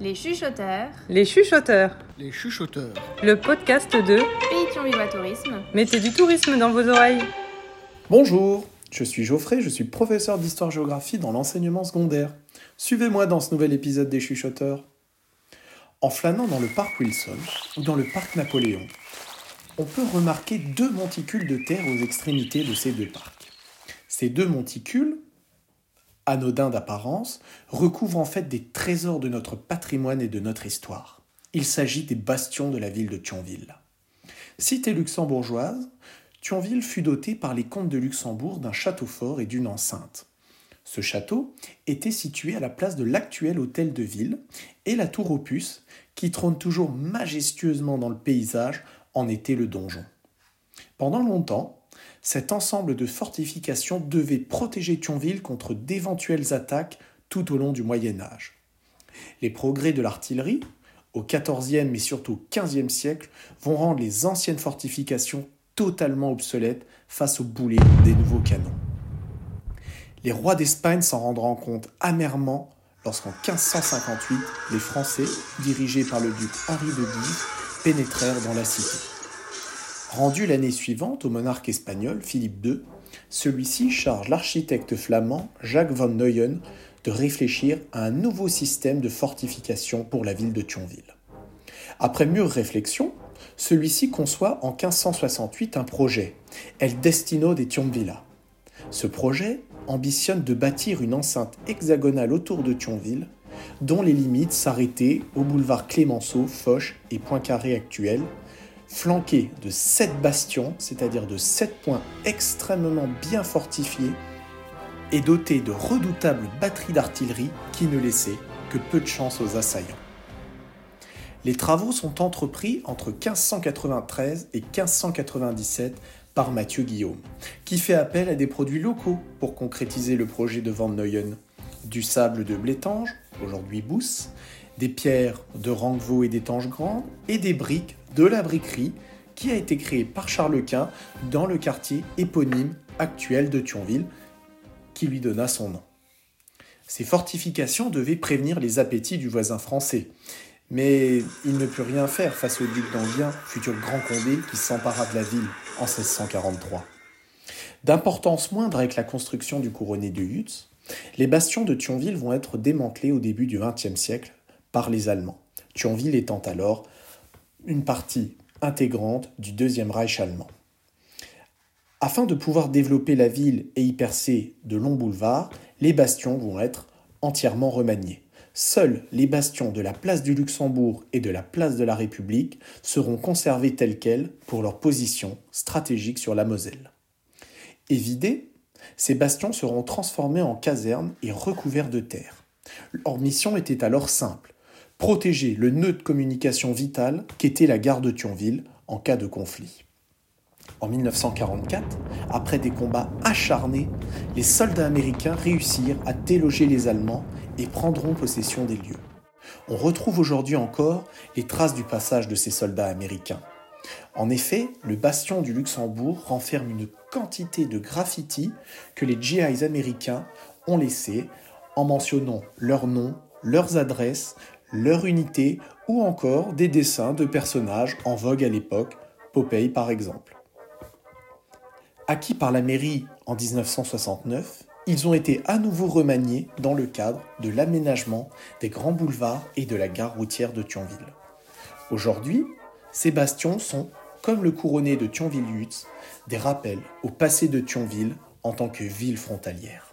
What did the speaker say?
Les chuchoteurs, Les chuchoteurs, Les chuchoteurs. le podcast de Pays Thionville Tourisme, Mettez du tourisme dans vos oreilles. Bonjour, je suis Geoffrey, je suis professeur d'histoire-géographie dans l'enseignement secondaire. Suivez-moi dans ce nouvel épisode des chuchoteurs. En flânant dans le parc Wilson ou dans le parc Napoléon, on peut remarquer deux monticules de terre aux extrémités de ces deux parcs. Ces deux monticules, anodins d'apparence, recouvrent en fait des trésors de notre patrimoine et de notre histoire. Il s'agit des bastions de la ville de Thionville. Cité luxembourgeoise, Thionville fut doté par les comtes de Luxembourg d'un château fort et d'une enceinte. Ce château était situé à la place de l'actuel hôtel de ville et la tour Opus, qui trône toujours majestueusement dans le paysage, en était le donjon. Pendant longtemps, cet ensemble de fortifications devait protéger Thionville contre d'éventuelles attaques tout au long du Moyen Âge. Les progrès de l'artillerie, au XIVe mais surtout au XVe siècle, vont rendre les anciennes fortifications totalement obsolètes face au boulet des nouveaux canons. Les rois d'Espagne s'en rendront compte amèrement lorsqu'en 1558, les Français, dirigés par le duc Henri de Guise, pénétrèrent dans la cité. Rendu l'année suivante au monarque espagnol Philippe II, celui-ci charge l'architecte flamand Jacques van Neuen de réfléchir à un nouveau système de fortification pour la ville de Thionville. Après mûre réflexion, celui-ci conçoit en 1568 un projet, El Destino de Thionvilla. Ce projet ambitionne de bâtir une enceinte hexagonale autour de Thionville, dont les limites s'arrêtaient au boulevard Clémenceau, Foch et Poincaré actuels, flanqués de sept bastions, c'est-à-dire de sept points extrêmement bien fortifiés, et dotés de redoutables batteries d'artillerie qui ne laissaient que peu de chance aux assaillants. Les travaux sont entrepris entre 1593 et 1597 par Mathieu Guillaume, qui fait appel à des produits locaux pour concrétiser le projet de Van Neuen. Du sable de Blétange, aujourd'hui Bousse, des pierres de Rangevaux et d'Étanges Grande, et des briques de la briquerie qui a été créée par Charles Quint dans le quartier éponyme actuel de Thionville, qui lui donna son nom. Ces fortifications devaient prévenir les appétits du voisin français, mais il ne put rien faire face au duc d'Enghien, futur grand condé qui s'empara de la ville en 1643. D'importance moindre avec la construction du couronné de Hutz, les bastions de Thionville vont être démantelés au début du XXe siècle par les Allemands, Thionville étant alors une partie intégrante du Deuxième Reich allemand. Afin de pouvoir développer la ville et y percer de longs boulevards, les bastions vont être entièrement remaniés. Seuls les bastions de la place du Luxembourg et de la place de la République seront conservés tels quels pour leur position stratégique sur la Moselle. Ces bastions seront transformés en casernes et recouverts de terre. Leur mission était alors simple protéger le nœud de communication vital qu'était la gare de Thionville en cas de conflit. En 1944, après des combats acharnés, les soldats américains réussirent à déloger les Allemands et prendront possession des lieux. On retrouve aujourd'hui encore les traces du passage de ces soldats américains. En effet, le bastion du Luxembourg renferme une quantité de graffitis que les GIs américains ont laissés en mentionnant leurs noms, leurs adresses, leur unité ou encore des dessins de personnages en vogue à l'époque, Popeye par exemple. Acquis par la mairie en 1969, ils ont été à nouveau remaniés dans le cadre de l'aménagement des grands boulevards et de la gare routière de Thionville. Aujourd'hui, ces bastions sont, comme le couronné de Thionville-Hutz, des rappels au passé de Thionville en tant que ville frontalière.